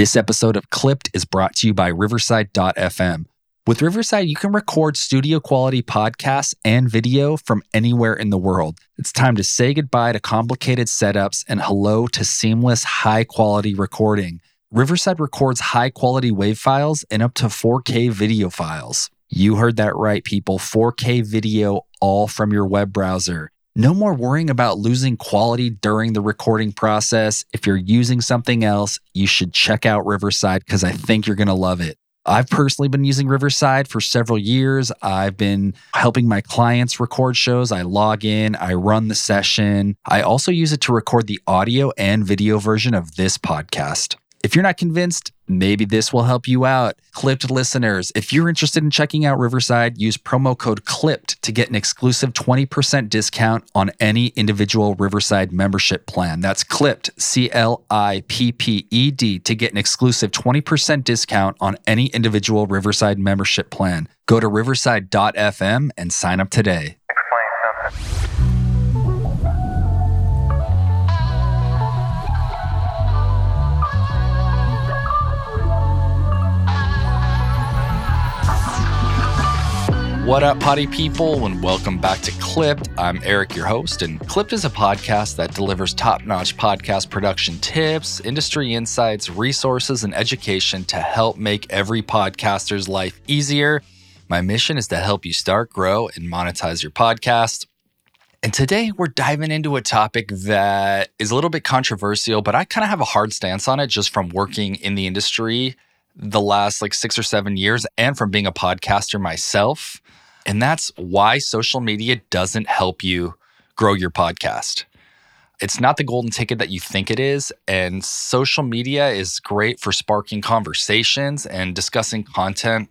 This episode of Clipped is brought to you by Riverside.fm. With Riverside, you can record studio quality podcasts and video from anywhere in the world. It's time to say goodbye to complicated setups and hello to seamless, high quality recording. Riverside records high quality WAV files and up to 4K video files. You heard that right, people 4K video all from your web browser. No more worrying about losing quality during the recording process. If you're using something else, you should check out Riverside because I think you're going to love it. I've personally been using Riverside for several years. I've been helping my clients record shows. I log in, I run the session. I also use it to record the audio and video version of this podcast. If you're not convinced, maybe this will help you out. Clipped listeners, if you're interested in checking out Riverside, use promo code CLIPPED to get an exclusive 20% discount on any individual Riverside membership plan. That's CLIPPED, C L I P P E D, to get an exclusive 20% discount on any individual Riverside membership plan. Go to riverside.fm and sign up today. Explain something. What up, potty people, and welcome back to Clipped. I'm Eric, your host, and Clipped is a podcast that delivers top notch podcast production tips, industry insights, resources, and education to help make every podcaster's life easier. My mission is to help you start, grow, and monetize your podcast. And today we're diving into a topic that is a little bit controversial, but I kind of have a hard stance on it just from working in the industry the last like six or seven years and from being a podcaster myself. And that's why social media doesn't help you grow your podcast. It's not the golden ticket that you think it is. And social media is great for sparking conversations and discussing content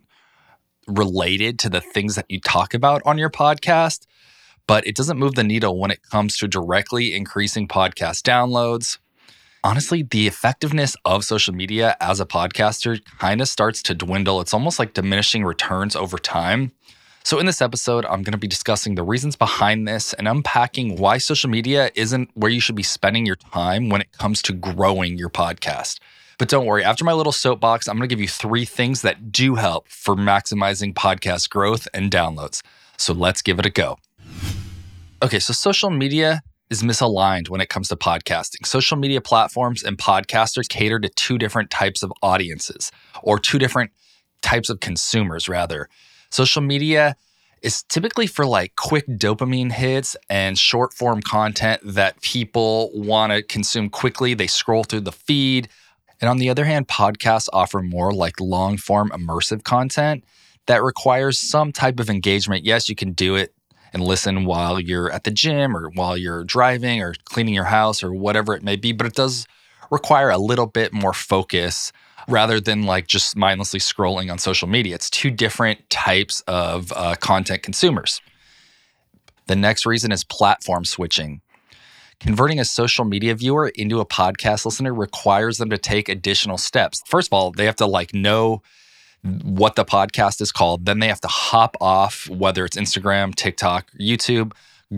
related to the things that you talk about on your podcast. But it doesn't move the needle when it comes to directly increasing podcast downloads. Honestly, the effectiveness of social media as a podcaster kind of starts to dwindle. It's almost like diminishing returns over time. So, in this episode, I'm going to be discussing the reasons behind this and unpacking why social media isn't where you should be spending your time when it comes to growing your podcast. But don't worry, after my little soapbox, I'm going to give you three things that do help for maximizing podcast growth and downloads. So, let's give it a go. Okay, so social media is misaligned when it comes to podcasting. Social media platforms and podcasters cater to two different types of audiences, or two different types of consumers, rather. Social media is typically for like quick dopamine hits and short form content that people want to consume quickly. They scroll through the feed. And on the other hand, podcasts offer more like long form immersive content that requires some type of engagement. Yes, you can do it and listen while you're at the gym or while you're driving or cleaning your house or whatever it may be, but it does require a little bit more focus rather than like just mindlessly scrolling on social media. It's two different types of uh, content consumers. The next reason is platform switching. Converting a social media viewer into a podcast listener requires them to take additional steps. First of all, they have to like know what the podcast is called. Then they have to hop off, whether it's Instagram, TikTok, YouTube,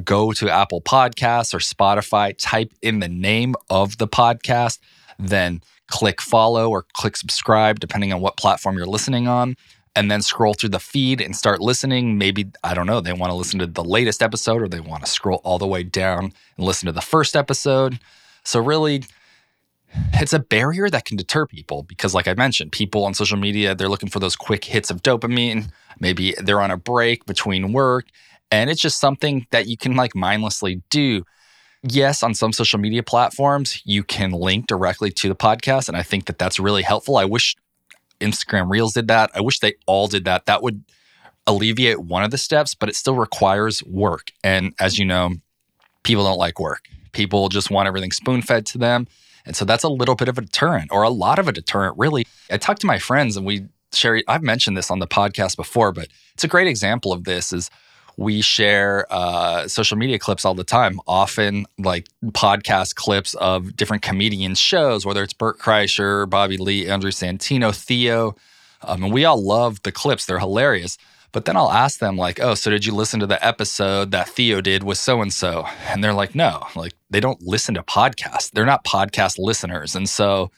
go to Apple Podcasts or Spotify, type in the name of the podcast, then click follow or click subscribe, depending on what platform you're listening on, and then scroll through the feed and start listening. Maybe, I don't know, they want to listen to the latest episode or they want to scroll all the way down and listen to the first episode. So, really, it's a barrier that can deter people because, like I mentioned, people on social media, they're looking for those quick hits of dopamine. Maybe they're on a break between work, and it's just something that you can like mindlessly do yes, on some social media platforms, you can link directly to the podcast. And I think that that's really helpful. I wish Instagram Reels did that. I wish they all did that. That would alleviate one of the steps, but it still requires work. And as you know, people don't like work. People just want everything spoon fed to them. And so that's a little bit of a deterrent or a lot of a deterrent, really. I talk to my friends and we share, I've mentioned this on the podcast before, but it's a great example of this is we share uh, social media clips all the time, often like podcast clips of different comedians' shows, whether it's Bert Kreischer, Bobby Lee, Andrew Santino, Theo. Um, and we all love the clips, they're hilarious. But then I'll ask them, like, oh, so did you listen to the episode that Theo did with so and so? And they're like, no, like they don't listen to podcasts. They're not podcast listeners. And so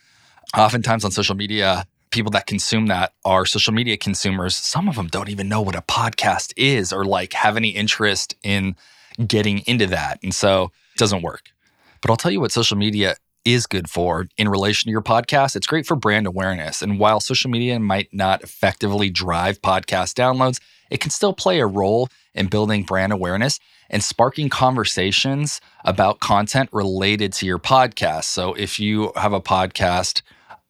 Oftentimes on social media, people that consume that are social media consumers. Some of them don't even know what a podcast is or like have any interest in getting into that. And so it doesn't work. But I'll tell you what social media is good for in relation to your podcast. It's great for brand awareness. And while social media might not effectively drive podcast downloads, it can still play a role in building brand awareness and sparking conversations about content related to your podcast. So if you have a podcast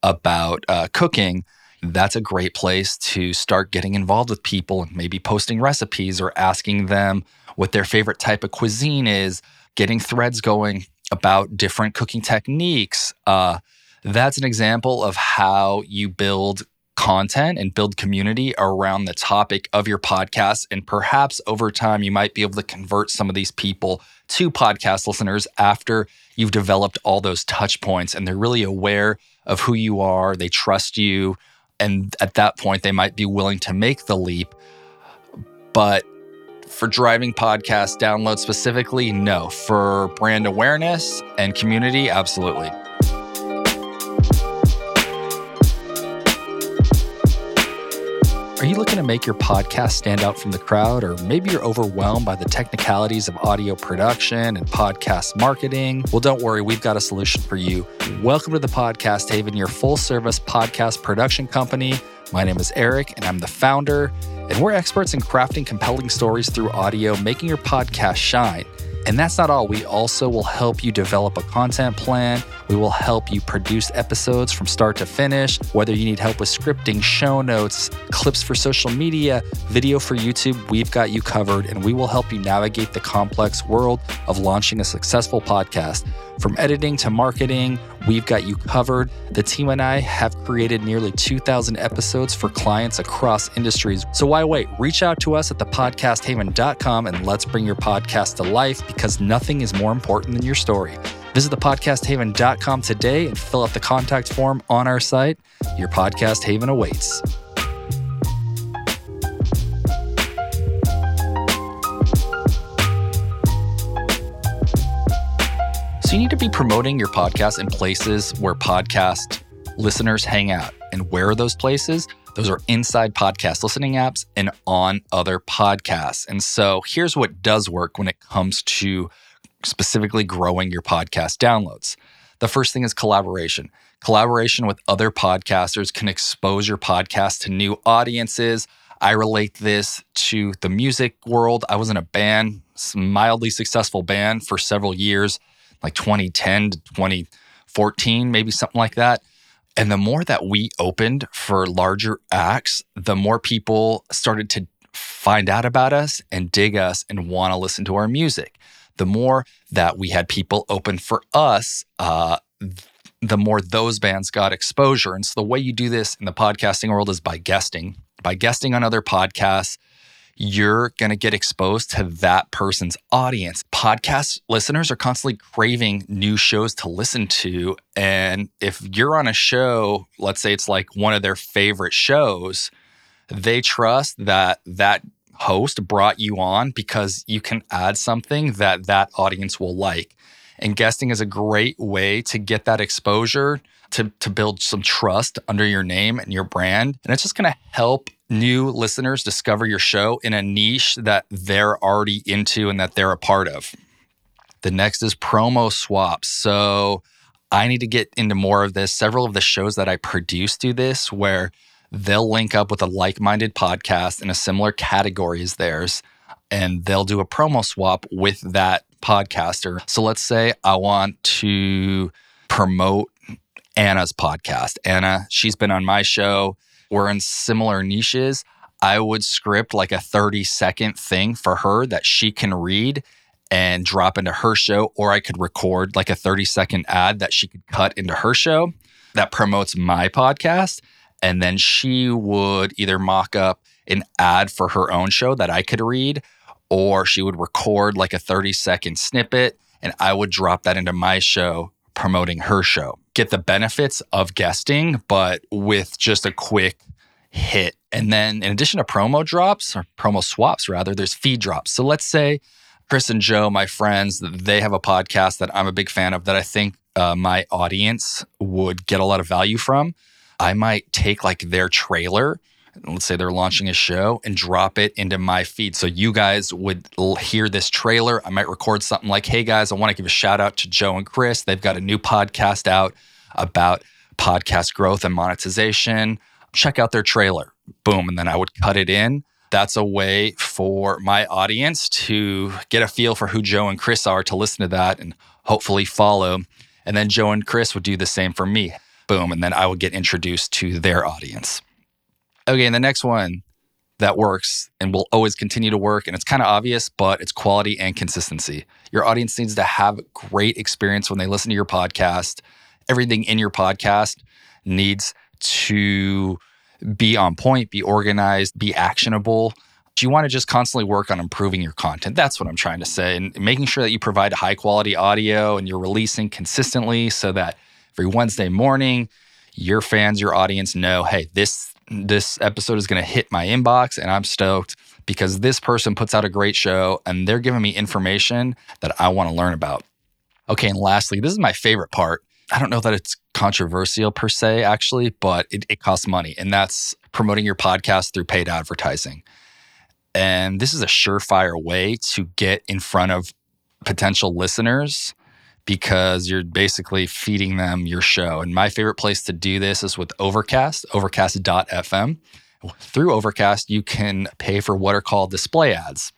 about uh, cooking, that's a great place to start getting involved with people and maybe posting recipes or asking them what their favorite type of cuisine is, getting threads going about different cooking techniques. Uh, that's an example of how you build content and build community around the topic of your podcast. And perhaps over time, you might be able to convert some of these people to podcast listeners after you've developed all those touch points and they're really aware of who you are, they trust you. And at that point, they might be willing to make the leap. But for driving podcast download specifically, no. For brand awareness and community, absolutely. Are you looking to make your podcast stand out from the crowd, or maybe you're overwhelmed by the technicalities of audio production and podcast marketing? Well, don't worry, we've got a solution for you. Welcome to the Podcast Haven, your full service podcast production company. My name is Eric, and I'm the founder, and we're experts in crafting compelling stories through audio, making your podcast shine. And that's not all. We also will help you develop a content plan. We will help you produce episodes from start to finish. Whether you need help with scripting, show notes, clips for social media, video for YouTube, we've got you covered. And we will help you navigate the complex world of launching a successful podcast. From editing to marketing, we've got you covered. The team and I have created nearly 2,000 episodes for clients across industries. So why wait? Reach out to us at thepodcasthaven.com and let's bring your podcast to life because nothing is more important than your story. Visit thepodcasthaven.com today and fill out the contact form on our site. Your podcast haven awaits. You need to be promoting your podcast in places where podcast listeners hang out. And where are those places? Those are inside podcast listening apps and on other podcasts. And so here's what does work when it comes to specifically growing your podcast downloads. The first thing is collaboration. Collaboration with other podcasters can expose your podcast to new audiences. I relate this to the music world. I was in a band, mildly successful band for several years like 2010 to 2014, maybe something like that. And the more that we opened for larger acts, the more people started to find out about us and dig us and want to listen to our music. The more that we had people open for us, uh, the more those bands got exposure. And so the way you do this in the podcasting world is by guesting, by guesting on other podcasts you're going to get exposed to that person's audience. Podcast listeners are constantly craving new shows to listen to. And if you're on a show, let's say it's like one of their favorite shows, they trust that that host brought you on because you can add something that that audience will like. And guesting is a great way to get that exposure, to, to build some trust under your name and your brand. And it's just going to help new listeners discover your show in a niche that they're already into and that they're a part of. The next is promo swaps. So I need to get into more of this. Several of the shows that I produce do this where they'll link up with a like minded podcast in a similar category as theirs, and they'll do a promo swap with that podcaster. So let's say I want to promote Anna's podcast. Anna, she's been on my show we're in similar niches, I would script like a 30 second thing for her that she can read and drop into her show, or I could record like a 30 second ad that she could cut into her show that promotes my podcast. And then she would either mock up an ad for her own show that I could read, or she would record like a 30 second snippet and I would drop that into my show promoting her show. Get the benefits of guesting, but with just a quick hit. And then in addition to promo drops or promo swaps, rather, there's feed drops. So let's say Chris and Joe, my friends, they have a podcast that I'm a big fan of that I think uh, my audience would get a lot of value from. I might take like their trailer, let's say they're launching a show, and drop it into my feed. So you guys would hear this trailer. I might record something like, hey guys, I want to give a shout out to Joe and Chris. They've got a new podcast out about podcast growth and monetization. Check out their trailer. Boom. And then I would cut it in. That's a way for my audience to get a feel for who Joe and Chris are to listen to that and hopefully follow. And then Joe and Chris would do the same for me. Boom. And then I would get introduced to their audience. Okay. And the next one that works and will always continue to work, and it's kind of obvious, but it's quality and consistency. Your audience needs to have great experience when they listen to your podcast. Everything in your podcast needs to be on point, be organized, be actionable Do you want to just constantly work on improving your content. That's what I'm trying to say. And making sure that you provide high quality audio and you're releasing consistently so that every Wednesday morning, your fans, your audience know, hey, this this episode is going to hit my inbox and I'm stoked because this person puts out a great show and they're giving me information that I want to learn about. Okay, and lastly, this is my favorite part. I don't know that it's controversial per se, actually, but it, it costs money, and that's promoting your podcast through paid advertising. And this is a surefire way to get in front of potential listeners because you're basically feeding them your show. And my favorite place to do this is with Overcast, overcast.fm. Through Overcast, you can pay for what are called display ads.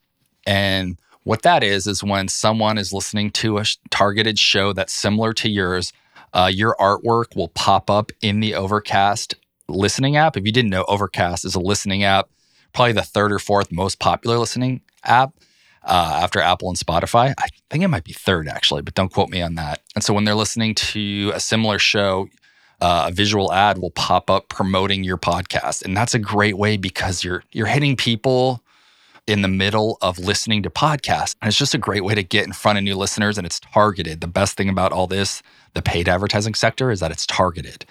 And what that is, is when someone is listening to a targeted show that's similar to yours, uh, your artwork will pop up in the Overcast listening app. If you didn't know, Overcast is a listening app probably the third or fourth most popular listening app uh, after Apple and Spotify. I think it might be third actually, but don't quote me on that. And so when they're listening to a similar show, uh, a visual ad will pop up promoting your podcast, and that's a great way because you're you're hitting people in the middle of listening to podcasts. And it's just a great way to get in front of new listeners and it's targeted. The best thing about all this, the paid advertising sector, is that it's targeted.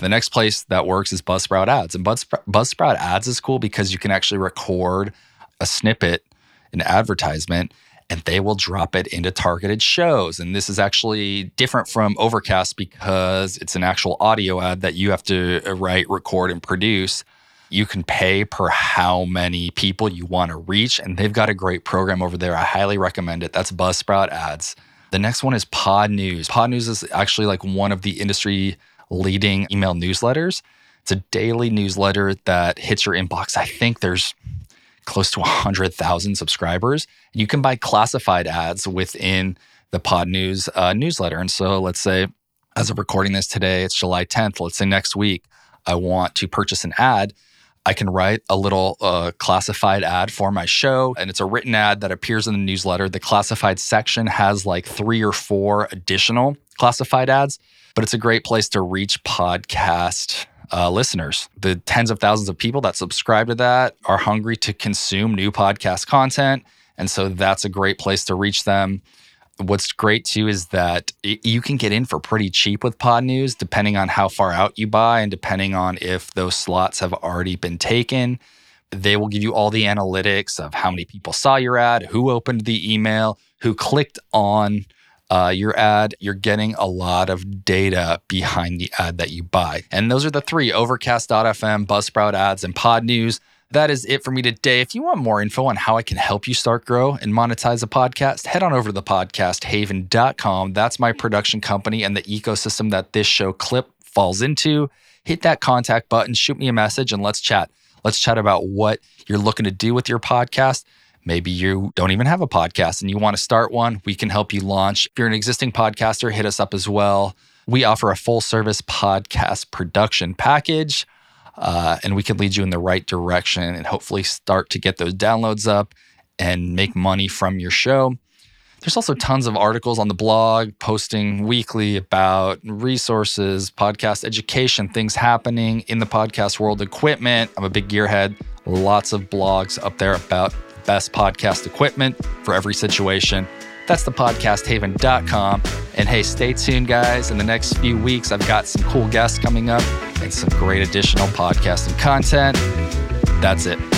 The next place that works is Buzzsprout ads. And Buzzsprout ads is cool because you can actually record a snippet, an advertisement, and they will drop it into targeted shows. And this is actually different from Overcast because it's an actual audio ad that you have to uh, write, record, and produce. You can pay per how many people you want to reach. And they've got a great program over there. I highly recommend it. That's Buzzsprout ads. The next one is Podnews. Pod News is actually like one of the industry leading email newsletters. It's a daily newsletter that hits your inbox. I think there's close to 100,000 subscribers. You can buy classified ads within the Podnews uh, newsletter. And so let's say, as of recording this today, it's July 10th. Let's say next week, I want to purchase an ad. I can write a little uh, classified ad for my show, and it's a written ad that appears in the newsletter. The classified section has like three or four additional classified ads but it's a great place to reach podcast uh, listeners. The tens of thousands of people that subscribe to that are hungry to consume new podcast content. And so that's a great place to reach them. What's great too is that you can get in for pretty cheap with Podnews, depending on how far out you buy and depending on if those slots have already been taken. They will give you all the analytics of how many people saw your ad, who opened the email, who clicked on uh, your ad, you're getting a lot of data behind the ad that you buy. And those are the three Overcast.fm, Buzzsprout ads, and Podnews. That is it for me today. If you want more info on how I can help you start, grow, and monetize a podcast, head on over to the podcasthaven.com. That's my production company and the ecosystem that this show clip falls into. Hit that contact button, shoot me a message, and let's chat. Let's chat about what you're looking to do with your podcast Maybe you don't even have a podcast and you want to start one. We can help you launch. If you're an existing podcaster, hit us up as well. We offer a full service podcast production package, uh, and we can lead you in the right direction and hopefully start to get those downloads up and make money from your show. There's also tons of articles on the blog posting weekly about resources, podcast education, things happening in the podcast world, equipment. I'm a big gearhead. Lots of blogs up there about best podcast equipment for every situation. That's the podcasthaven.com. And hey, stay tuned, guys. In the next few weeks, I've got some cool guests coming up and some great additional podcasting content. That's it.